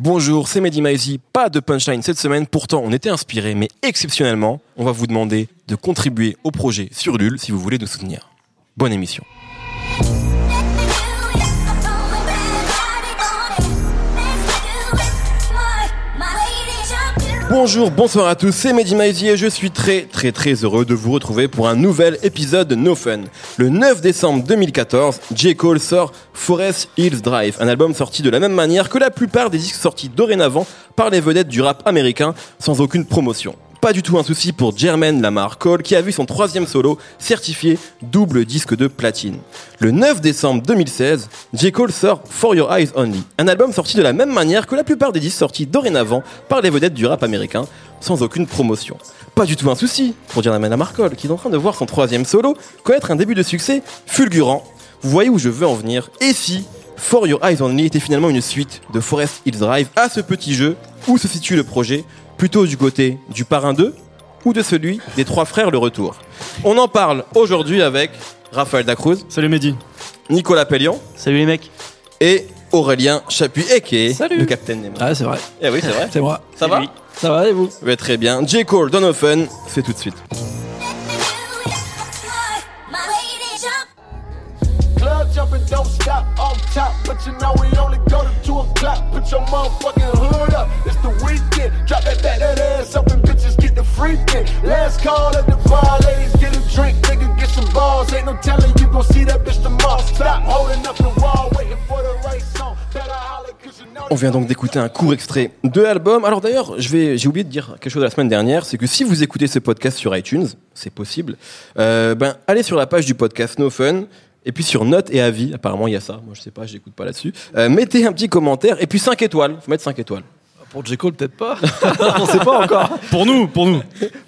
Bonjour, c'est Mehdi. Pas de punchline cette semaine, pourtant on était inspiré, mais exceptionnellement, on va vous demander de contribuer au projet sur Lul si vous voulez nous soutenir. Bonne émission. Bonjour, bonsoir à tous, c'est Mehdi Maizi et je suis très très très heureux de vous retrouver pour un nouvel épisode de No Fun. Le 9 décembre 2014, J. Cole sort Forest Hills Drive, un album sorti de la même manière que la plupart des disques sortis dorénavant par les vedettes du rap américain sans aucune promotion pas du tout un souci pour Jermaine Lamar Cole qui a vu son troisième solo certifié double disque de platine. Le 9 décembre 2016, J. Cole sort For Your Eyes Only, un album sorti de la même manière que la plupart des disques sortis dorénavant par les vedettes du rap américain, sans aucune promotion. Pas du tout un souci pour Jermaine Lamar Cole qui est en train de voir son troisième solo connaître un début de succès fulgurant. Vous voyez où je veux en venir Et si For Your Eyes Only était finalement une suite de Forest Hills Drive à ce petit jeu où se situe le projet plutôt du côté du parrain 2 ou de celui des trois frères le retour On en parle aujourd'hui avec Raphaël Dacruz. Salut Mehdi. Nicolas Pellion. Salut les mecs. Et Aurélien Chapuis, et Salut. le Capitaine Nemo. Ah, c'est vrai. Eh oui, c'est vrai. C'est moi. Ça va Ça va et vous? Ouais, Très bien. J. Cole, Donovan, c'est tout de suite. On vient donc d'écouter un court extrait de l'album. Alors d'ailleurs, j'ai oublié de dire quelque chose la semaine dernière, c'est que si vous écoutez ce podcast sur iTunes, c'est possible, euh, ben allez sur la page du podcast No Fun. Et puis sur notes et avis, apparemment il y a ça, moi je sais pas, j'écoute pas là-dessus. Euh, mettez un petit commentaire et puis 5 étoiles, faut mettre 5 étoiles. Pour J. Cole, peut-être pas. On sait pas encore. Pour nous, pour nous.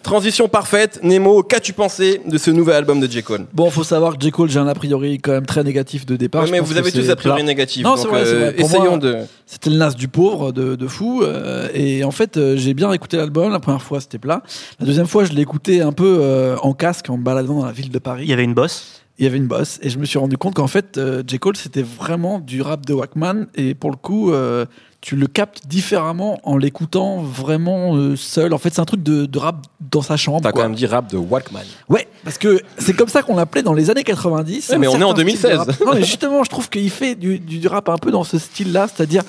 Transition parfaite, Nemo, qu'as-tu pensé de ce nouvel album de J. Cole? Bon, faut savoir que J. Cole, j'ai un a priori quand même très négatif de départ. Ouais, Mais vous avez tous a priori plat. négatif, Non, c'est vrai, euh, vrai. Pour essayons moi, de... C'était le nas du pauvre, de, de fou. euh, et en fait, euh, j'ai bien écouté l'album. La première fois, c'était plat. La deuxième fois, je l'ai écouté un peu euh, en casque, en me baladant dans la ville de Paris. Il y avait une bosse? il y avait une bosse et je me suis rendu compte qu'en fait euh, J. Cole c'était vraiment du rap de Wackman et pour le coup euh, tu le captes différemment en l'écoutant vraiment euh, seul en fait c'est un truc de, de rap dans sa chambre T'as quand même dit rap de Walkman. ouais parce que c'est comme ça qu'on l'appelait dans les années 90 Ouais, mais on est en certain style 2016. de rap. non mais justement je trouve qu'il fait du, rap un peu dans ce style là c'est à dire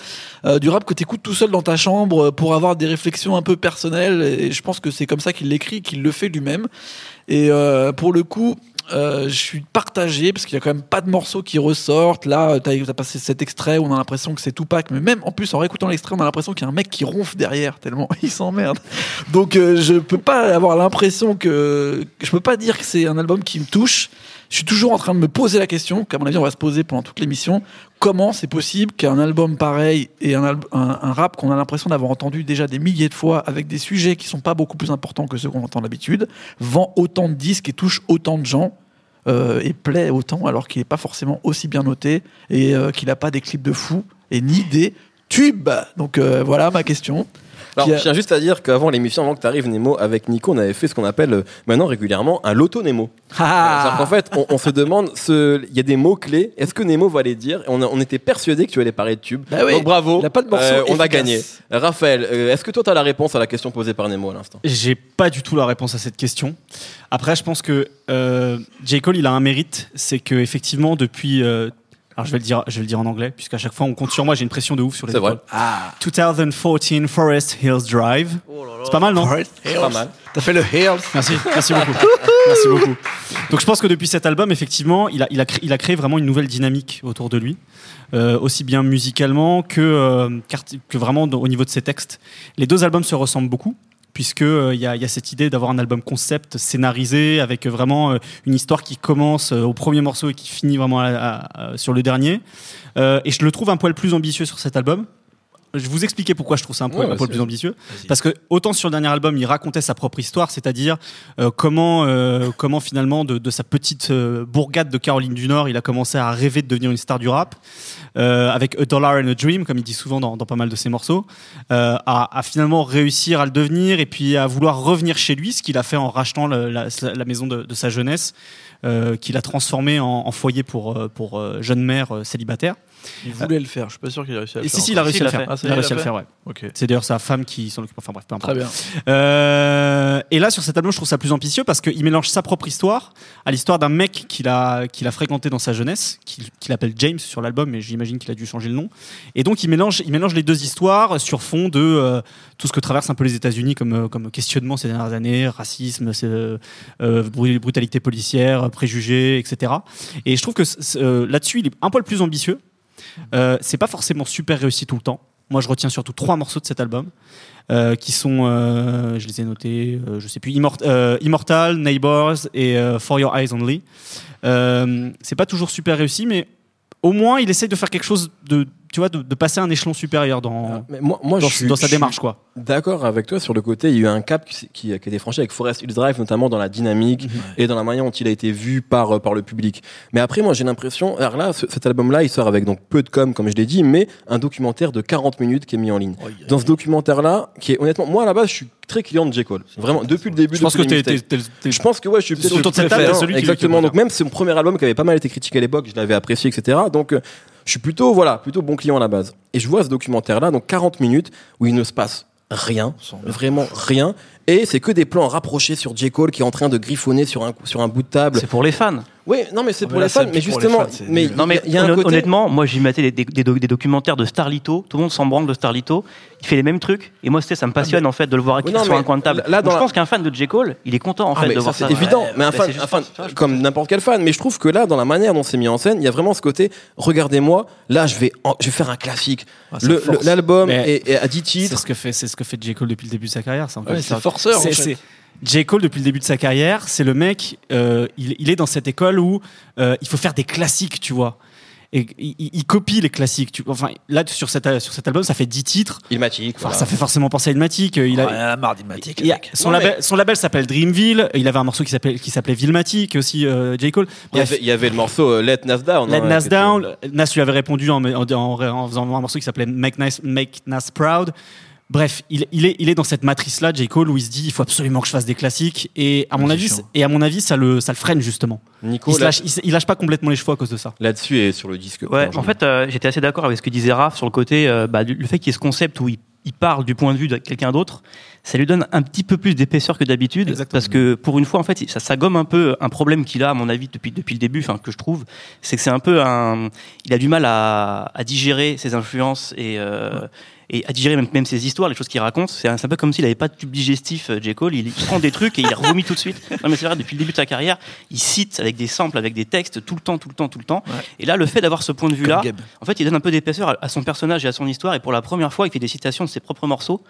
du rap que tu écoutes tout seul dans ta chambre euh, pour avoir des réflexions un peu personnelles et je pense que c'est comme ça qu'il l'écrit qu'il le fait lui-même et euh, pour le coup, euh, je suis partagé parce qu'il y a quand même pas de morceaux qui ressortent. Là, t'as as passé cet extrait où on a l'impression que c'est Tupac, mais même en plus en réécoutant l'extrait, on a l'impression qu'il y a un mec qui ronfle derrière tellement il s'emmerde. Donc euh, je peux pas avoir l'impression que je peux pas dire que c'est un album qui me touche. Je suis toujours en train de me poser la question, qu'à mon avis on va se poser pendant toute l'émission, comment c'est possible qu'un album pareil et un, un rap qu'on a l'impression d'avoir entendu déjà des milliers de fois avec des sujets qui sont pas beaucoup plus importants que ceux qu'on entend d'habitude, vend autant de disques et touche autant de gens euh, et plaît autant alors qu'il n'est pas forcément aussi bien noté et euh, qu'il n'a pas des clips de fou et ni des tubes. Donc euh, voilà ma question. Alors, a- je tiens juste à dire qu'avant l'émission, avant que tu arrives, Nemo, avec Nico, on avait fait ce qu'on appelle euh, maintenant régulièrement un loto Nemo. Ah. Qu'en fait, on, on se demande, ce- il y a des mots-clés, est-ce que Nemo va les dire? On, a- on était persuadé que tu allais parler de tube. Bah oui, Donc bravo, il a pas de morceau Euh, on a gagné. Raphaël, euh, est-ce que toi, tu as la réponse à la question posée par Nemo à l'instant? J'ai pas du tout la réponse à cette question. Après, je pense que euh, J. Cole, il a un mérite, c'est que effectivement, depuis. Alors je vais le dire, je vais le dire en anglais, puisqu'à chaque fois on compte sur moi, j'ai une pression de ouf sur les C'est vrai. épaules. 2014 Forest Hills Drive. C'est pas mal, non Pas mal. T'as fait le Hills. Merci, merci beaucoup. merci beaucoup. Donc je pense que depuis cet album, effectivement, il a, il a, créé, il a créé vraiment une nouvelle dynamique autour de lui, euh, aussi bien musicalement que, euh, que vraiment au niveau de ses textes. Les deux albums se ressemblent beaucoup. Puisque euh, il y, a, cette idée d'avoir un album concept scénarisé avec vraiment euh, une histoire qui commence euh, au premier morceau et qui finit vraiment à- à- sur le dernier. Et je le trouve un poil plus ambitieux sur cet album. Je vais vous expliquer pourquoi je trouve ça un poil, Ouais, un vas-y, plus ambitieux. Parce que autant sur le dernier album, il racontait sa propre histoire, c'est-à-dire euh, comment, euh, comment finalement de, de sa petite euh, bourgade de Caroline du Nord, il a commencé à rêver de devenir une star du rap, avec A Dollar and a Dream, comme il dit souvent dans, dans pas mal de ses morceaux, à, à finalement réussir à le devenir et puis à vouloir revenir chez lui, ce qu'il a fait en rachetant la, la maison de, de sa jeunesse, qu'il a transformé en, en foyer pour, pour jeunes mères célibataires. Il voulait le faire, je suis pas sûr qu'il a réussi à le Et faire. si, si, il a réussi Si, à le faire. Ah, ça, il a réussi à le faire, ouais. Ok. C'est d'ailleurs sa femme qui s'en occupe. Enfin bref, peu importe. Très bien. Euh, et là, sur cet album, je trouve ça plus ambitieux parce qu'il mélange sa propre histoire à l'histoire d'un mec qu'il a, qu'il a fréquenté dans sa jeunesse, qu'il qu'il appelle James sur l'album, mais j'imagine qu'il a dû changer le nom. Et donc, il mélange, il mélange les deux histoires sur fond de euh, tout ce que traversent un peu les États-Unis comme, euh, comme questionnement ces dernières années, racisme, c'est, euh, euh, bru- brutalité policière, préjugés, etc. Et je trouve que c- c- euh, là-dessus, il est un poil plus ambitieux. Euh, c'est pas forcément super réussi tout le temps. Moi, je retiens surtout trois morceaux de cet album. euh, qui sont, euh, je les ai notés, je sais plus, Immort- Immortal, Neighbors et For Your Eyes Only. C'est pas toujours super réussi, mais au moins il essaye de faire quelque chose de, tu vois, de, de passer à un échelon supérieur dans, Mais moi, moi dans, je suis, dans sa démarche, quoi. D'accord avec toi sur le côté, il y a eu un cap qui, a qui a été franchi avec Forest Hills Drive, notamment dans la dynamique et dans la manière dont il a été vu par, euh, par le public. Mais après, moi, j'ai l'impression, alors là, ce- cet album-là, il sort avec donc peu de com, comme je l'ai dit, mais un documentaire de 40 minutes qui est mis en ligne. Dans ce documentaire-là, qui est honnêtement, moi à la base, je suis très client de J. Cole. Vraiment, depuis le début. Je pense que t'es, t'es- t'es- t'es- Je pense que ouais, je suis peut-être Autour de cette table, celui exactement. qui Donc même c'est mon premier album qui avait pas mal été critiqué à l'époque, je l'avais apprécié, etc. Donc euh, je suis plutôt voilà, plutôt bon client à la base. Et je vois ce documentaire là, donc 40 minutes où il ne se passe rien, vraiment rien, et c'est que des plans rapprochés sur J Cole qui est en train de griffonner sur un sur un bout de table. C'est pour les fans. Oui, non mais c'est Ah, pour les fans, c'est mais justement, c'est mais Non mais y a un côté- honnêtement, moi j'ai maté des, des, des doc- des documentaires de Starlito, tout le monde s'en branle de Starlito, il fait les mêmes trucs, et moi c'était ça me passionne en fait de le voir non, sur mais un coin de table. là, je la- pense qu'un fan de J. Cole, il est content en Ah, fait de ça, voir c'est ça. évident, mais un Bah, fan, c'est comme n'importe quel fan. Mais je trouve que là, dans la manière dont c'est mis en scène, il y a vraiment ce côté. Regardez-moi, là, je vais, en- je vais faire un classique. Ah, L'album est, à 10 c'est titres. ce que fait, c'est ce que fait J Cole depuis le début de sa carrière. C'est un c'est forceur, J. Cole, depuis le début de sa carrière, c'est le mec, euh, il, il est dans cette école où euh, il faut faire des classiques, tu vois. Et il, il- il copie les classiques. Tu, enfin, là, sur, cette, sur cet album, ça fait 10 titres. Ilmatic. Enfin, voilà. Ça fait forcément penser à Ilmatic. Il a, Ouais, la marre d'Ilmatic, il a- son, label, son label s'appelle Dreamville. Il avait un morceau qui s'appelait, qui s'appelait Villmatic aussi, euh, J. Cole. Il y, avait, il y avait le morceau euh, Let Nas Down. Let hein, Nas Down. Nas lui avait répondu en, en- en- en faisant un morceau qui s'appelait Make, Nice- Make Nas Proud. Bref, il, il est, il est dans cette matrice-là, J. Cole, où il se dit il faut absolument que je fasse des classiques. Et à mon avis, chiant. et à mon avis, ça le, ça le freine justement. Nico, Il, lâche, il, se- il lâche pas complètement les chevaux à cause de ça. là-dessus et sur le disque. Ouais, en fait, euh, j'étais assez d'accord avec ce que disait Raph sur le côté, euh, bah, le fait qu'il y ait ce concept où il, il parle du point de vue de quelqu'un d'autre, ça lui donne un petit peu plus d'épaisseur que d'habitude, Exactement. parce que pour une fois, en fait, ça, ça gomme un peu un problème qu'il a, à mon avis, depuis depuis le début, enfin que je trouve, c'est que c'est un peu un, il a du mal à, à digérer ses influences et euh, et à digérer même, même ses histoires, les choses qu'il raconte. C'est un, peu comme s'il avait pas de tube digestif, euh, J. Cole. Il, il prend des trucs et il les revomit tout de suite. Non, mais c'est vrai, depuis le début de sa carrière, il cite avec des samples, avec des textes, tout le temps, tout le temps, tout le temps. Ouais. Et là, le fait d'avoir ce point de vue-là, en fait, il donne un peu d'épaisseur à, à son personnage et à son histoire. Et pour la première fois, il fait des citations de ses propres morceaux.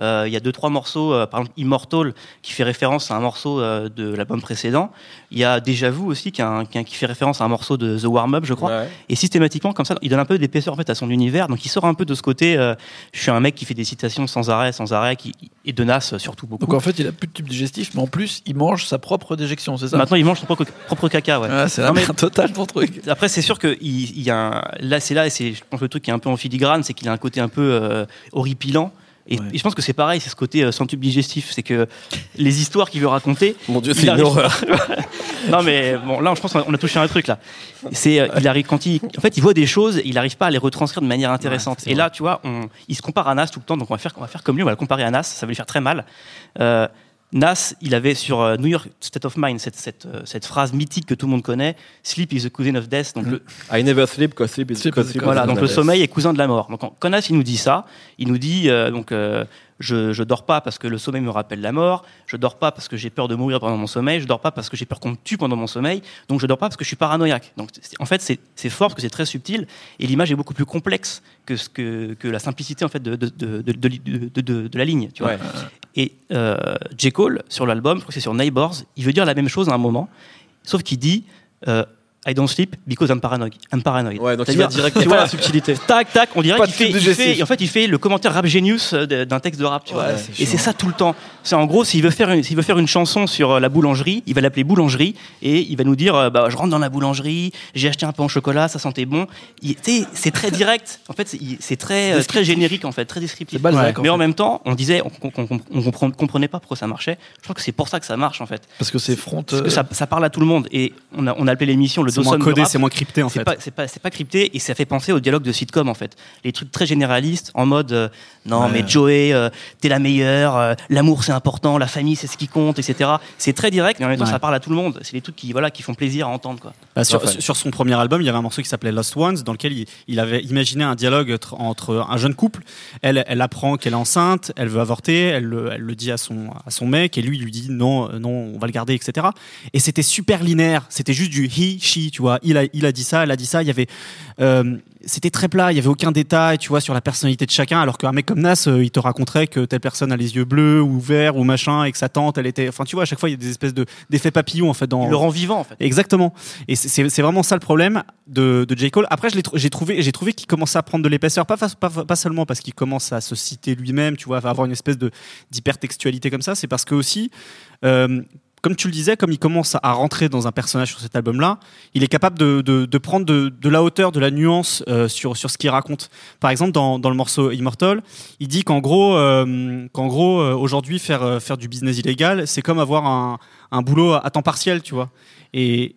Euh, il y a deux, trois morceaux, euh, par exemple Immortal, qui fait référence à un morceau euh, de l'album précédent. Il y a Déjà Vu aussi, qui, a un- qui a- qui fait référence à un morceau de The Warm Up, je crois. Ouais. Et systématiquement, comme ça, il donne un peu d'épaisseur en fait à son univers. Donc, il sort un peu de ce côté. euh, je suis un mec qui fait des citations sans arrêt, sans arrêt, qui et de Nas surtout beaucoup. Donc en fait, il a plus de tube digestif, mais en plus, il mange sa propre déjection, c'est ça? Maintenant, il mange son propre, propre caca. Ouais. Ouais, c'est la merde totale ton truc. Après, c'est sûr que il, il y a un- là, c'est là, et c'est, je pense, le truc qui est un peu en filigrane, c'est qu'il a un côté un peu euh, horripilant. Et, Ouais. et je pense que c'est pareil, c'est ce côté euh, sans tube digestif, c'est que les histoires qu'il veut raconter. Mon Dieu, c'est une horreur. non mais bon, là, je pense qu'on a touché un truc là. C'est, euh, il arrive quand il, en fait, il voit des choses, il n'arrive pas à les retranscrire de manière intéressante. et là, tu vois, on, il se compare à Nas tout le temps, donc on va faire, on va faire comme lui, on va le comparer à Nas, ça va lui faire très mal. Euh, Nas, il avait sur euh, New York State of Mind cette, cette, euh, cette phrase mythique que tout le monde connaît, Sleep is the cousin of death. Donc le, I never sleep, cause sleep is, Sleep is sleep is voilà, donc le sommeil est cousin de la mort. Donc quand Nas il nous dit ça, il nous dit euh, donc euh, je je dors pas parce que le sommeil me rappelle la mort, je dors pas parce que j'ai peur de mourir pendant mon sommeil, je dors pas parce que j'ai peur qu'on me tue pendant mon sommeil, donc je dors pas parce que je suis paranoïaque. Donc en fait c'est fort parce que c'est très subtil et l'image est beaucoup plus complexe que ce que que la simplicité en fait de de de de, de, de- de- de la ligne, tu vois. Ouais. Et euh, J. Cole, sur l'album, je crois que c'est sur Neighbors, il veut dire la même chose à un moment, sauf qu'il dit euh, I don't sleep because I'm paranoid. I'm paranoid. Ouais, donc il va directement Voilà. à la subtilité. Tac, tac, on dirait Pas qu'il fait, il fait- en fait, il fait le commentaire rap genius euh, d'un texte de rap, tu vois. Ouais, Et c'est ça tout le temps. C'est en gros, s'il veut faire une, s'il veut faire une chanson sur euh, la boulangerie, il va l'appeler boulangerie et il va nous dire, euh, bah, je rentre dans la boulangerie, j'ai acheté un pain au chocolat, ça sentait bon. Tu c'est très direct. En fait, c'est très, très générique en fait, très descriptif. En Mais en fait. même temps, on disait, on, on, on- on comprenait- pas pourquoi ça marchait. Je crois que c'est pour ça que ça marche en fait. Parce que c'est front. Parce que ça, ça parle à tout le monde. Et on a, on a appelé l'émission le le C'est moins codé, rap. c'est moins crypté en C'est fait. pas, c'est pas, c'est pas crypté et ça fait penser au dialogue de sitcom en fait. Les trucs très généralistes en mode euh, non Ouais. mais Joey, euh, t'es la meilleure, euh, l'amour c'est important, la famille c'est ce qui compte, etc. C'est très direct mais en même temps Ouais. ça parle à tout le monde. C'est des trucs qui voilà qui font plaisir à entendre quoi. Bah, sur, son premier album, il y avait un morceau qui s'appelait Lost Ones, dans lequel il, il avait imaginé un dialogue tr- entre un jeune couple. Elle, elle apprend qu'elle est enceinte, elle veut avorter, elle, le- elle le dit à son, à son mec, et lui il lui dit non, non, on va le garder, etc. Et c'était super linéaire. C'était juste du he, she, tu vois. Il a, il a dit ça, elle a dit ça. Il y avait, euh, c'était très plat. Il y avait aucun détail, tu vois, sur la personnalité de chacun. Alors qu'un mec comme Nas, euh, il te raconterait que telle personne a les yeux bleus ou verts ou machin, et que sa tante, elle était, enfin, tu vois, à chaque fois il y a des espèces de d'effets papillons en fait dans. Il le rend vivant en fait. Exactement. Et c'est- vraiment ça le problème de, de J. Cole. Après, j'ai trouvé, j'ai trouvé qu'il commençait à prendre de l'épaisseur, pas, pas seulement parce qu'il commence à se citer lui-même, tu vois, à avoir une espèce de d'hypertextualité comme ça, c'est parce que aussi, euh, comme tu le disais, comme il commence à rentrer dans un personnage sur cet album-là, il est capable de, prendre de, la hauteur, de la nuance euh, sur, sur ce qu'il raconte. Par exemple, dans, dans le morceau Immortal, il dit qu'en gros, euh, qu'en gros, euh, aujourd'hui, faire, faire du business illégal, c'est comme avoir un, un boulot à, temps partiel, tu vois. Et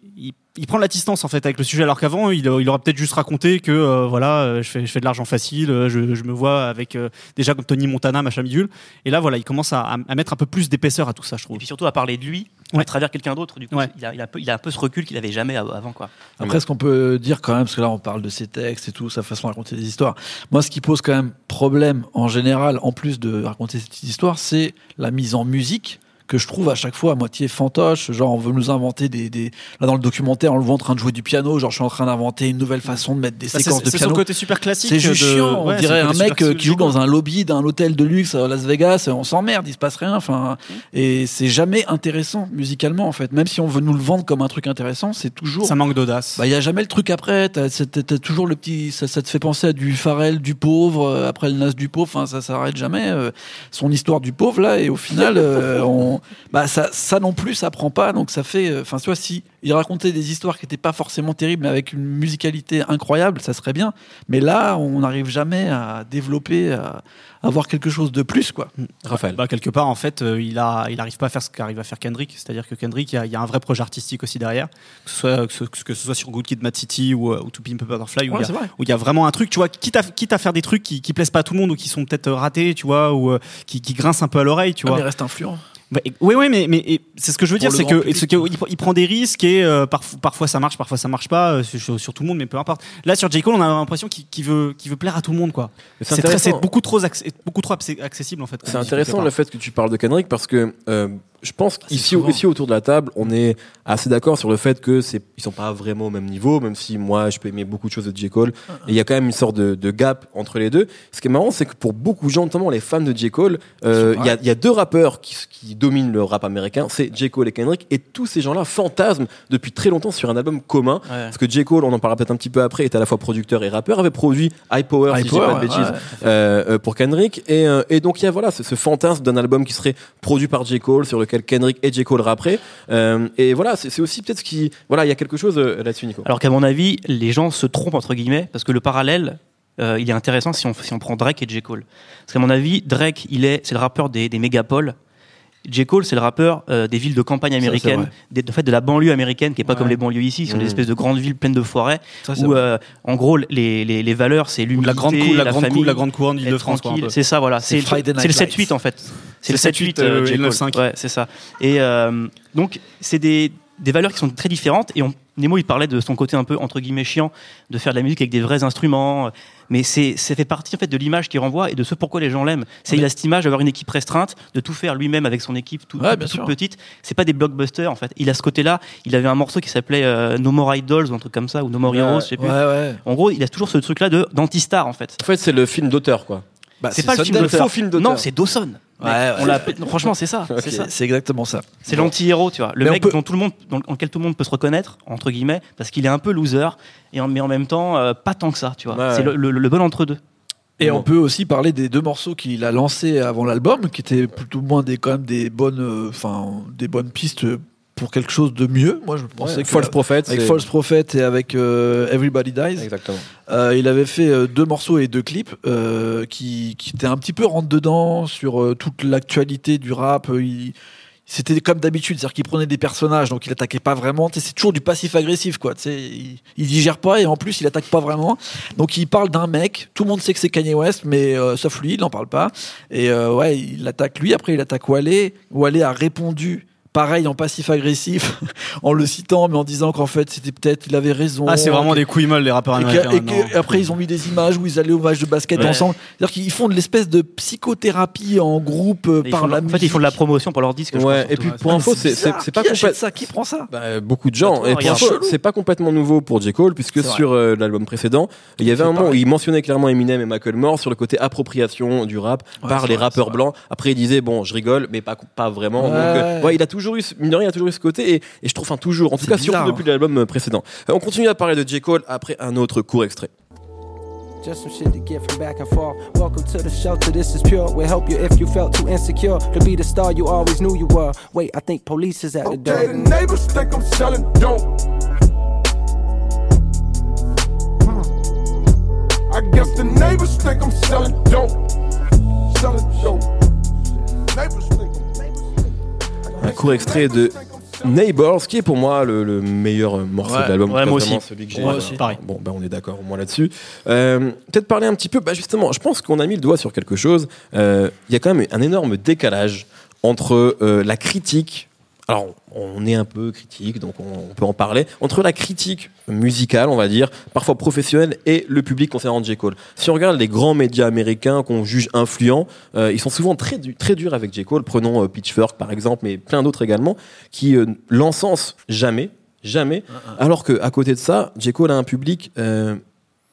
il prend de la distance en fait avec le sujet, alors qu'avant, il, il aurait peut-être juste raconté que euh, voilà, euh, je fais, je fais de l'argent facile, euh, je, je me vois avec euh, déjà comme Tony Montana, machin bidule. Et là, voilà, il commence à, à- à mettre un peu plus d'épaisseur à tout ça, je Et trouve. puis surtout à parler de lui Ouais. à travers quelqu'un d'autre. Du coup, Ouais. il, a, il, a un peu, il a un peu ce recul qu'il avait jamais av- avant quoi. Après, ce qu'on peut dire quand même, parce que là, on parle de ses textes et tout, sa façon de raconter des histoires. Moi, ce qui pose quand même problème en général, en plus de raconter ces petites histoires, c'est la mise en musique que je trouve à chaque fois à moitié fantoche. Genre, on veut nous inventer des, des... Là, dans le documentaire, on le voit en train de jouer du piano. Genre, je suis en train d'inventer une nouvelle façon de mettre des Bah, c'est séquences de c'est piano. côté super classique. C'est juste de- chiant. ouais, on c'est dirait un mec super euh, qui joue dans un lobby d'un hôtel de luxe à Las Vegas. On s'emmerde, il se passe rien. Enfin, et c'est jamais intéressant musicalement en fait. Même si on veut nous le vendre comme un truc intéressant, c'est toujours. Ça manque d'audace. Bah, il y a jamais le truc après. T'as, c'est- toujours le petit. Ça, ça te fait penser à du Pharrell du pauvre, euh, après le Nas du pauvre. Enfin, ça s'arrête jamais. euh, son histoire du pauvre là, et au final, euh, on, bah, ça, ça non plus, ça prend pas. Donc ça fait. euh, Enfin, tu vois, si il racontait des histoires qui étaient pas forcément terribles, mais avec une musicalité incroyable, ça serait bien. Mais là, on n'arrive jamais à développer, à avoir quelque chose de plus, quoi. Raphaël. Bah, quelque part, en fait, euh, il a, il arrive pas à faire ce qu'arrive à faire Kendrick. C'est-à-dire que Kendrick, il y, a- il y a un vrai projet artistique aussi derrière, que ce soit, que ce, que ce soit sur Good Kid, Mad City ou, euh, ou To Pimp a Butterfly, où, Ouais, il y a, c'est vrai. où il y a vraiment un truc, tu vois, quitte à, quitte à faire des trucs qui, qui plaisent pas à tout le monde ou qui sont peut-être ratés, tu vois, ou euh, qui, qui grincent un peu à l'oreille, tu Ah, vois. mais il reste influent. Bah, oui, oui, mais, c'est ce que je veux dire, c'est grand que, public. c'est que il, il prend des risques et euh, parf- parfois ça marche, parfois ça marche pas euh, sur, sur tout le monde, mais peu importe. Là, sur J Cole, on a l'impression qu'il qu'il veut, qu'il veut plaire à tout le monde, quoi. C'est beaucoup trop, beaucoup trop accessible en fait. C'est intéressant le fait que tu parles de Kendrick parce que euh, je pense qu'ici ici autour de la table, on est assez d'accord sur le fait que c'est ils sont pas vraiment au même niveau, même si moi je peux aimer beaucoup de choses de J Cole. Et il y a quand même une sorte de, de gap entre les deux. Ce qui est marrant, c'est que pour beaucoup de gens, notamment les fans de J Cole, euh, il y, a, il y a deux rappeurs qui, qui dominent le rap américain, c'est J Cole et Kendrick, et tous ces gens-là fantasment depuis très longtemps sur un album commun. Ouais. Parce que J Cole, on en parlera peut-être un petit peu après, est à la fois producteur et rappeur, avait produit High Power, High dis pas Power, de bêtises, ouais. euh, euh, pour Kendrick et, et donc il y a voilà ce, ce fantasme d'un album qui serait produit par J Cole sur lequel Kendrick et J Cole rapperaient Euh, et voilà c'est c'est aussi peut-être ce qui voilà il y a quelque chose euh, là-dessus Nico Alors qu'à mon avis, les gens se trompent entre guillemets parce que le parallèle, euh, il est intéressant si on, si on prend Drake et J Cole. Parce qu'à mon avis, Drake, il est, c'est le rappeur des, des mégapoles. J Cole, c'est le rappeur euh, des villes de campagne vrai. des, de fait de la banlieue américaine, qui est pas Ouais. comme les banlieues ici, qui sont des Mhm. espèces de grandes villes pleines de forêts, Ça, où euh, en gros les, les, les valeurs, c'est l'humilité, la grande, cou- la, grande, cou- famille, la grande couronne tranquille. peu. C'est ça, voilà. C'est le- le Lights. 7-8 en fait. C'est le C'est 7-8 euh, euh, J. Cole. 5. Ouais, c'est ça. Et donc, c'est des, des valeurs qui sont très différentes. Et on, Nemo, il parlait de son côté un peu, entre guillemets, chiant, de faire de la musique avec des vrais instruments. Mais c'est, ça fait partie en fait de l'image qu'il renvoie et de ce pourquoi les gens l'aiment. C'est il a cette image d'avoir une équipe restreinte, de tout faire lui-même avec son équipe tout, Ouais, toute, sûr. petite. C'est pas des blockbusters en fait. Il a ce côté-là. Il avait un morceau qui s'appelait euh, No More Idols ou un truc comme ça, ou No More Heroes, je sais plus. Ouais, ouais. En gros, il a toujours ce truc-là de d'anti-star en fait. en fait c'est le film d'auteur quoi Bah, C'est pas le film d'auteur. faux film d'auteur. Non, c'est Dawson. Ouais, ouais. On l'a appelé- non, franchement, c'est ça. C'est exactement ça. C'est l'anti-héros, tu vois. Le Mais mec peut- dont tout le monde, dans, lequel tout le monde peut se reconnaître, entre guillemets, parce qu'il est un peu loser, et en, mais en même temps, euh, pas tant que ça, tu vois. Ouais, c'est le, le- le bon entre-deux. Et Bon. on peut aussi parler des deux morceaux qu'il a lancés avant l'album, qui étaient plutôt moins des quand même des bonnes, euh, enfin des bonnes pistes pour quelque chose de mieux. Moi, je pensais Ouais, que False Prophet avec False Prophet et avec euh, Everybody Dies, exactement euh, il avait fait euh, deux morceaux et deux clips euh, qui, qui étaient un petit peu rentre dedans sur toute l'actualité du rap. Il, c'était comme d'habitude, c'est-à-dire qu'il prenait des personnages, donc il attaquait pas vraiment. C'est toujours du passif-agressif, quoi. Il, il digère pas et en plus il attaque pas vraiment. Donc il parle d'un mec. Tout le monde sait que c'est Kanye West, mais euh, sauf lui, il n'en parle pas. Et euh, ouais, il attaque lui. Après, il attaque Wale. Wale a répondu. Pareil en passif-agressif, en le citant, mais en disant qu'en fait c'était peut-être il avait raison. Ah, c'est vraiment des couilles molles, les rappeurs Et, américains. et maintenant. après, ils ont mis des images où ils allaient au match de basket Ouais. ensemble. C'est-à-dire qu'ils font de l'espèce de psychothérapie en groupe euh, par la en fait, ils font de la promotion pour leur disque. Ouais, et puis ouais, pour Ah, info, c'est pas qui ça Qui prend ça Bah, beaucoup de gens. Bah, et c'est pas complètement nouveau pour J. Cole, puisque sur euh, l'album précédent, il y avait un moment où il mentionnait clairement Eminem et Michael Moore sur le côté appropriation du rap par les rappeurs blancs. Après, il disait, bon, je rigole, mais pas, pas vraiment. Donc, euh, il a toujours eu, ce- mine de rien, il a toujours eu ce côté, et, et je trouve, enfin, toujours, en tout cas, bizarre, surtout hein. depuis l'album euh, précédent. Euh, on continue à parler de J. Cole après un autre court extrait. Just some shit to get from back and forth. Welcome to the shelter, this is pure. We'll help you if you felt too insecure to be the star you always knew you were. Wait, I think police is at the door. Okay, the neighbors think I'm selling dope. I guess the neighbors think I'm selling dope. Selling court extrait de Neighbors, qui est pour moi le, le meilleur morceau Ouais. de l'album. Ouais, moi aussi. Celui que j'ai. Moi aussi. Pareil. Bon, ben on est d'accord au moins là-dessus. Euh, Peut-être parler un petit peu, bah justement, je pense qu'on a mis le doigt sur quelque chose. Euh, Il y a quand même un énorme décalage entre euh, la critique. Alors, on est un peu critique, donc on, peut en parler. Entre la critique musicale, on va dire, parfois professionnelle, et le public concernant J. Cole. Si on regarde les grands médias américains qu'on juge influents, euh, ils sont souvent très, du- très durs avec J. Cole. Prenons euh, Pitchfork, par exemple, mais plein d'autres également, qui euh, l'encensent jamais, jamais. Alors qu'à côté de ça, J. Cole a un public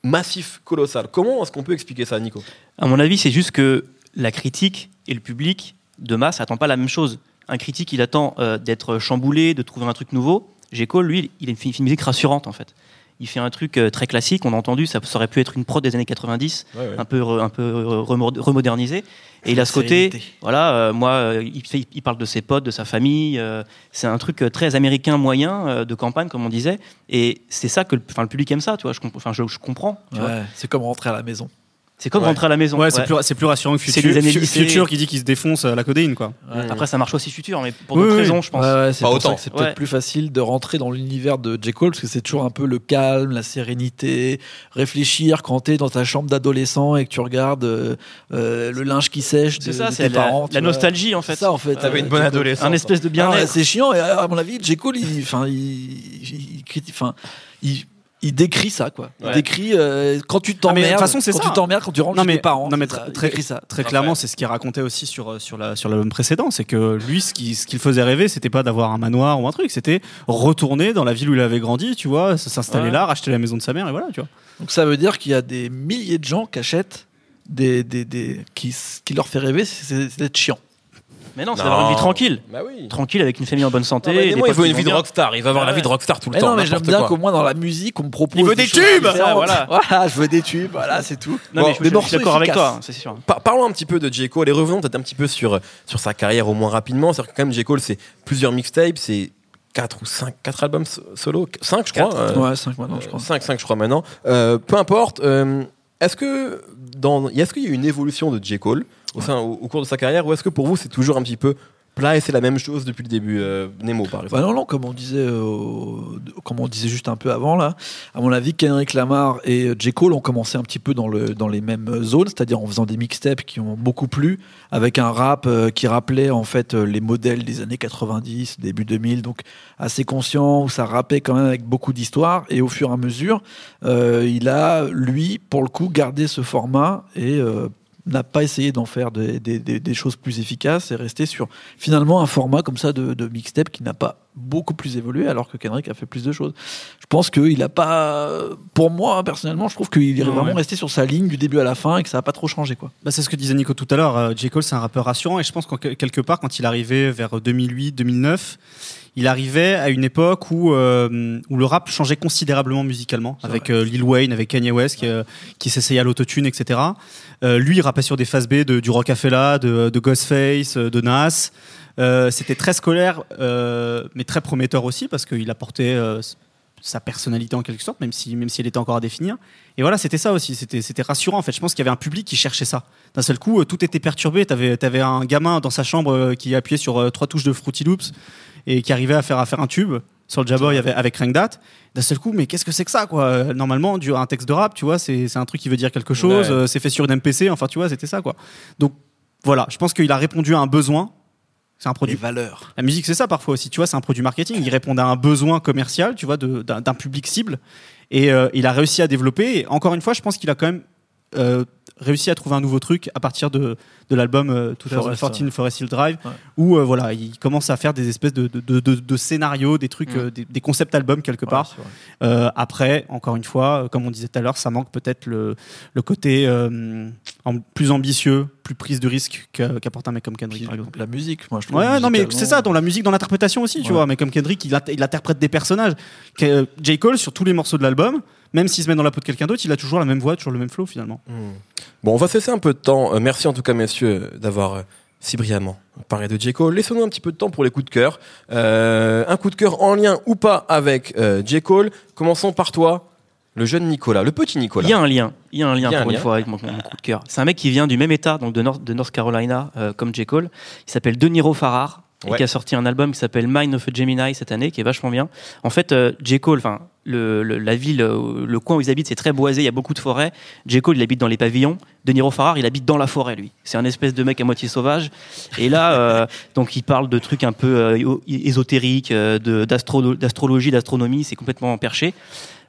massif, colossal. Comment est-ce qu'on peut expliquer ça, Nico? À mon avis, c'est juste que la critique et le public de masse n'attend pas la même chose. Un critique, il attend euh, d'être chamboulé, de trouver un truc nouveau. J. Cole, lui, il a une musique rassurante en fait. Il fait un truc euh, très classique, on a entendu, ça, ça aurait pu être une prod des années 90, un peu, re- un peu re- remo- remodernisé. Et il a ce côté, voilà, euh, moi, euh, il, fait- il parle de ses potes, de sa famille. euh, c'est un truc euh, très américain moyen euh, de campagne, comme on disait. Et c'est ça que, le, enfin, le public aime ça, tu vois. Je, comp- je, je comprends. Ouais, c'est comme rentrer à la maison. C'est comme Ouais. rentrer à la maison. Ouais, c'est Ouais. plus, c'est plus rassurant que C'est Future. des années Fu- lycée. Future qui dit qu'il se défonce à la codéine, quoi. Après, ça marche aussi futur, mais pour d'autres oui. raisons, je pense. Ouais, ouais, c'est autant. c'est peut-être Ouais. plus facile de rentrer dans l'univers de J. Cole parce que c'est toujours un peu le calme, la sérénité, réfléchir quand t'es dans ta chambre d'adolescent et que tu regardes euh, euh, le linge qui sèche de, C'est ça, de c'est tes la, parents. la nostalgie en fait. C'est ça en fait. T'avais Euh, une bonne adolescence. Un espèce de Ah, bien-être. c'est chiant et à mon avis, J. Cole, il, enfin, il, il décrit ça quoi. Il Ouais. décrit euh, quand tu Ah, mais de t'emmerdes, toute façon, c'est quand ça. tu t'emmerdes, quand tu rentres Non chez tes parents. non, mais c'est ça, très, il très, décrit ça. très clairement, c'est ce qu'il racontait aussi sur, euh, sur, la, sur l'album précédent. C'est que lui, ce qui, ce qu'il faisait rêver, c'était pas d'avoir un manoir ou un truc, c'était retourner dans la ville où il avait grandi, tu vois, s'installer Ouais. là, racheter la maison de sa mère et voilà, tu vois. Donc ça veut dire qu'il y a des milliers de gens qui achètent des, des, des qui, qui leur fait rêver, c'est c'est d'être chiant. Mais non, c'est d'avoir une vie tranquille. Bah oui. Tranquille avec une famille en bonne santé. Non, mais des Nemo, il veut une vie de rockstar. Il va avoir Ouais, la vie de rockstar tout le Mais temps. non, mais j'aime bien qu'au moins dans la musique, on me propose. Il veut des tubes. Voilà. Voilà, je veux des tubes, voilà, c'est tout. Non, Bon, mais je, des je- je morceaux suis d'accord avec toi, c'est sûr. Par- parlons un petit peu de J. Cole et revenons peut-être un petit peu sur, sur sa carrière au moins rapidement. C'est-à-dire que quand même J. Cole, c'est plusieurs mixtapes, c'est 4 ou 5 quatre albums so- solo, 5 je crois. Euh, Ouais, 5 maintenant, je crois. 5, 5 je crois maintenant. Euh, peu importe. euh, est-ce que dans, est-ce qu'il y a eu une évolution de J. Cole? Au, cours de sa carrière ou est-ce que pour vous c'est toujours un petit peu plat et c'est la même chose depuis le début euh, Nemo par exemple? Bah non, non, comme on disait, euh, comme on disait juste un peu avant là, à mon avis, Kendrick Lamar et J. Cole ont commencé un petit peu dans, le, dans les mêmes zones, c'est-à-dire en faisant des mixtapes qui ont beaucoup plu, avec un rap euh, qui rappelait en fait euh, les modèles des années 90, début 2000, donc assez conscient, où ça rappait quand même avec beaucoup d'histoire, et au fur et à mesure, euh, il a, lui, pour le coup, gardé ce format et euh, n'a pas essayé d'en faire des, choses plus efficaces et resté sur finalement un format comme ça de, de mixtape qui n'a pas beaucoup plus évolué alors que Kendrick a fait plus de choses. Je pense qu'il a pas, pour moi hein, personnellement, je trouve qu'il est vraiment ouais. resté sur sa ligne du début à la fin et que ça a pas trop changé quoi. Bah, c'est ce que disait Nico tout à l'heure. euh, J. Cole, c'est un rappeur rassurant. Et je pense qu'en que- quelque part, quand il arrivait vers 2008-2009, il arrivait à une époque où, euh, où le rap changeait considérablement musicalement, avec euh, Lil Wayne, avec Kanye West, qui, euh, qui s'essayait à l'autotune, etc. Euh, lui, il rappait sur des phases B de, du Rocafella, de, de Ghostface, euh, de Nas. Euh, C'était très scolaire, euh, mais très prometteur aussi, parce qu'il apportait euh, sa personnalité en quelque sorte, même si, même si elle était encore à définir. Et voilà, c'était ça aussi. C'était, c'était rassurant. En fait, je pense qu'il y avait un public qui cherchait ça. D'un seul coup, tout était perturbé. T'avais, avais un gamin dans sa chambre qui appuyait sur trois touches de Fruity Loops et qui arrivait à faire, à faire un tube sur le Jaboy avec, avec Rank Dat. D'un seul coup, mais qu'est-ce que c'est que ça, quoi? Normalement, du, un texte de rap, tu vois, c'est, c'est un truc qui veut dire quelque chose. Ouais. c'est fait sur une MPC. Enfin, tu vois, c'était ça, quoi. Donc, voilà. Je pense qu'il a répondu à un besoin. C'est un Les produit valeurs. la musique, c'est ça parfois aussi. Tu vois, c'est un produit marketing. Il répond à un besoin commercial, tu vois, d'un public cible. Et euh, il a réussi à développer. Et encore une fois, je pense qu'il a quand même euh, réussi à trouver un nouveau truc à partir de, de l'album euh, 2014 Forest, Forest Hill Drive, Ouais. où euh, voilà, il commence à faire des espèces de, de, de, scénarios, des trucs, Mm. euh, des, albums quelque part. Ouais, après, encore une fois, comme on disait tout à l'heure, ça manque peut-être le, le côté en- plus ambitieux, plus prise de risque qu'a- qu'apporte un mec comme Kendrick. Par exemple. la musique, moi je trouve. Ouais, non, mais c'est ça, dans la musique, dans l'interprétation aussi, tu vois. Mais comme Kendrick, il, il interprète des personnages. J. Cole, sur tous les morceaux de l'album, même s'il se met dans la peau de quelqu'un d'autre, il a toujours la même voix, toujours le même flow finalement. Bon, on va cesser un peu de temps. Euh, merci en tout cas, messieurs, d'avoir euh, si brillamment parlé de J. Cole. Laissons-nous un petit peu de temps pour les coups de cœur. Euh, un coup de cœur en lien ou pas avec euh, J. Cole. Commençons par toi, le jeune Nicolas, le petit Nicolas. Il y a un lien, il y a un lien a un pour une lien. fois avec mon, mon coup de cœur. C'est un mec qui vient du même état, donc de North, de North Carolina, euh, comme J. Cole. Il s'appelle De Niro Farrar. Et Ouais. qui a sorti un album qui s'appelle Mind of a Gemini cette année, qui est vachement bien. En fait, euh, J. Cole, enfin, le, le- la ville, euh, le coin où ils habitent, c'est très boisé, il y a beaucoup de forêts. J. Cole, il habite dans les pavillons. De Niro Farrar, il habite dans la forêt, lui. C'est un espèce de mec à moitié sauvage. Et là, euh, donc, il parle de trucs un peu euh, ésotériques, euh, d'astrologie, d'astronomie, c'est complètement perché.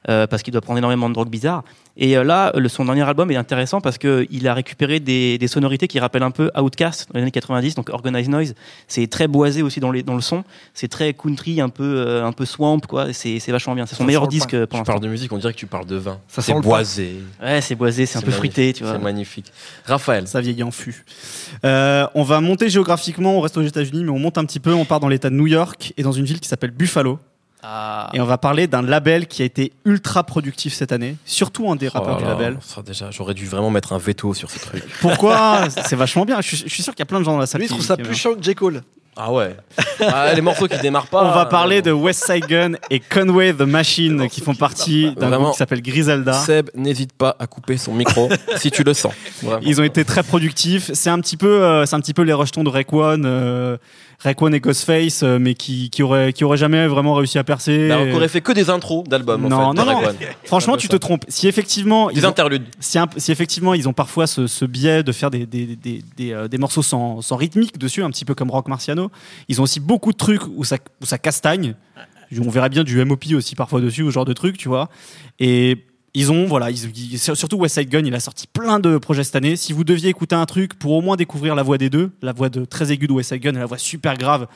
Euh, parce qu'il doit prendre énormément de drogues bizarres. Et euh, là, le, son dernier album est intéressant parce qu'il a récupéré des, des sonorités qui rappellent un peu Outcast dans les années 90, donc Organized Noise. C'est très boisé aussi dans, les, dans le son. C'est très country, un peu, euh, un peu swamp, quoi. C'est c'est vachement bien. C'est son Ça meilleur disque pour Tu l'instant. parles de musique, on dirait que tu parles de vin. Ça C'est boisé. Ouais, c'est boisé, c'est un peu fruité, tu vois. C'est magnifique. Raphaël. Ça vieillit en fût. Euh, on va monter géographiquement, on reste aux États-Unis, mais on monte un petit peu. On part dans l'État de New York et dans une ville qui s'appelle Buffalo. Ah. Et on va parler d'un label qui a été ultra productif cette année, surtout un des rappeurs Oh du là, label. ça, déjà, j'aurais dû vraiment mettre un veto sur ce truc. Pourquoi? C'est vachement bien. Je suis, je suis sûr qu'il y a plein de gens dans la salle Lui, il qui- trouve ça plus chiant que J. Cole. Ah ouais. Ah, les morceaux qui démarrent pas. On va euh, parler de West Side Gun et Conway the Machine qui font partie d'un groupe qui s'appelle Griselda. Seb, n'hésite pas à couper son micro si tu le sens. Vraiment. Ils ont été très productifs. C'est un petit peu, euh, c'est un petit peu les rejetons de Rayquan, euh, Rayquan et Ghostface, euh, mais qui, qui auraient, qui auraient jamais vraiment réussi à percer. Bah, on aurait fait que des intros d'albums. en Non, fait, non, non. Franchement, tu te trompes. Si effectivement, Des ils ont, interludes. si, un- si effectivement ils ont parfois ce, ce biais de faire des, des, des, des, euh, des morceaux sans, sans rythmique dessus, un petit peu comme Rock Marciano, ils ont aussi beaucoup de trucs où ça, où ça castagne. On verrait bien du MOP aussi parfois dessus, ce genre de trucs, tu vois. Et ils ont, voilà, ils, ils- surtout West Side Gun, il a sorti plein de projets cette année. Si vous deviez écouter un truc pour au moins découvrir la voix des deux, la voix de très aiguë de West Side Gun et la voix super grave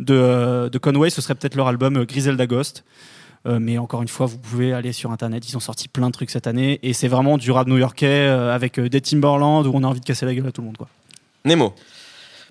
de, de Conway, ce serait peut-être leur album euh, Griselda Ghost. Euh, mais encore une fois, vous pouvez aller sur internet. Ils ont sorti plein de trucs cette année et c'est vraiment du rap new-yorkais euh, avec euh, des Timberland où on a envie de casser la gueule à tout le monde. Quoi. Nemo.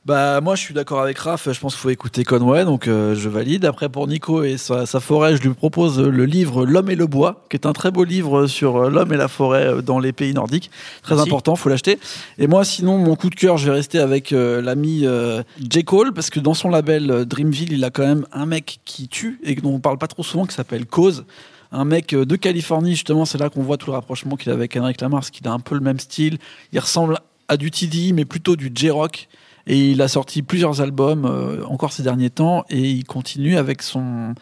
Bah moi je suis d'accord avec Raph, je pense qu'il faut écouter Conway, donc euh, je valide. Après pour Nico et sa, sa forêt, je lui propose le livre L'homme et le bois, qui est un très beau livre sur euh, l'homme et la forêt euh, dans les pays nordiques. Très Merci. important, faut l'acheter. Et moi sinon mon coup de cœur, je vais rester avec euh, l'ami euh, J. Cole, parce que dans son label Dreamville, il a quand même un mec qui tue et dont on parle pas trop souvent, qui s'appelle Cause. Un mec de Californie, justement, c'est là qu'on voit tout le rapprochement qu'il a avec Henrik Lamar, parce qu'il a un peu le même style. Il ressemble à du TD, mais plutôt du J-Rock. Et il a sorti plusieurs albums euh, encore ces derniers temps et il continue avec son,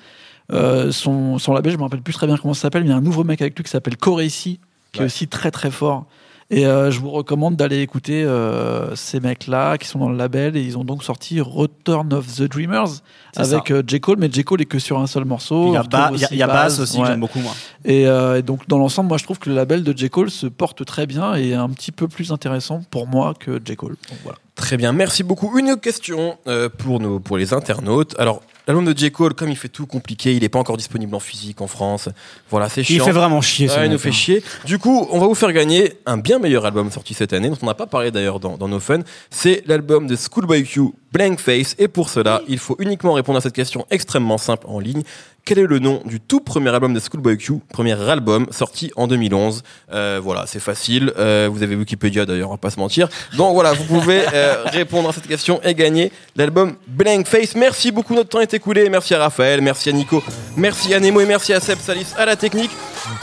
euh, son, son label. Je me rappelle plus très bien comment ça s'appelle, mais il y a un nouveau mec avec lui qui s'appelle Coreci, qui Ouais. est aussi très très fort. Et euh, je vous recommande d'aller écouter euh, ces mecs-là qui sont dans le label et ils ont donc sorti Return of the Dreamers avec euh, J. Cole, mais J. Cole est que sur un seul morceau. il y a, Ba- il y a- aussi il y a Bass aussi que ouais. j'aime beaucoup moi. Et, euh, et donc dans l'ensemble, moi je trouve que le label de J. Cole se porte très bien et est un petit peu plus intéressant pour moi que J. Cole. Donc, voilà. Très bien, merci beaucoup. Une question euh, pour, nos, pour les internautes. Alors, l'album de J. Cole, comme il fait tout compliqué, il n'est pas encore disponible en physique en France. Voilà, c'est Il chiant. fait vraiment chier. Ouais, il nous fait hein. chier. Du coup, on va vous faire gagner un bien meilleur album sorti cette année, dont on n'a pas parlé d'ailleurs dans, dans nos fun. C'est l'album de Schoolboy Q, Blank Face. Et pour cela, il faut uniquement répondre à cette question extrêmement simple en ligne. Quel est le nom du tout premier album de Schoolboy Q Premier album sorti en 2011. Euh, voilà, c'est facile. Euh, vous avez Wikipédia d'ailleurs, on va pas se mentir. Donc voilà, vous pouvez euh, répondre à cette question et gagner l'album Blank Face. Merci beaucoup, notre temps est écoulé. Merci à Raphaël, merci à Nico, merci à Nemo et merci à Seb Salis à la technique.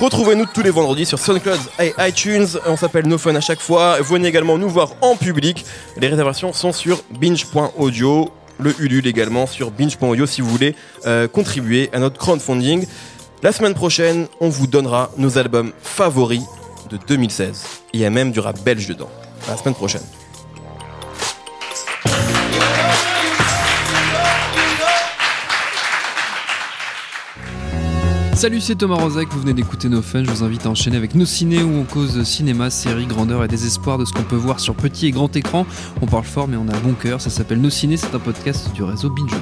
Retrouvez-nous tous les vendredis sur SoundCloud et iTunes. On s'appelle No Fun à chaque fois. Venez également nous voir en public. Les réservations sont sur binge.audio le Ulule également sur binge.audio si vous voulez euh, contribuer à notre crowdfunding. La semaine prochaine, on vous donnera nos albums favoris de 2016. Il y a même du rap belge dedans. La semaine prochaine. Salut, c'est Thomas Rozek, vous venez d'écouter nos fun. Je vous invite à enchaîner avec nos ciné où on cause cinéma, série, grandeur et désespoir de ce qu'on peut voir sur petit et grand écran. On parle fort, mais on a bon cœur. Ça s'appelle Nos ciné, c'est un podcast du réseau Binge.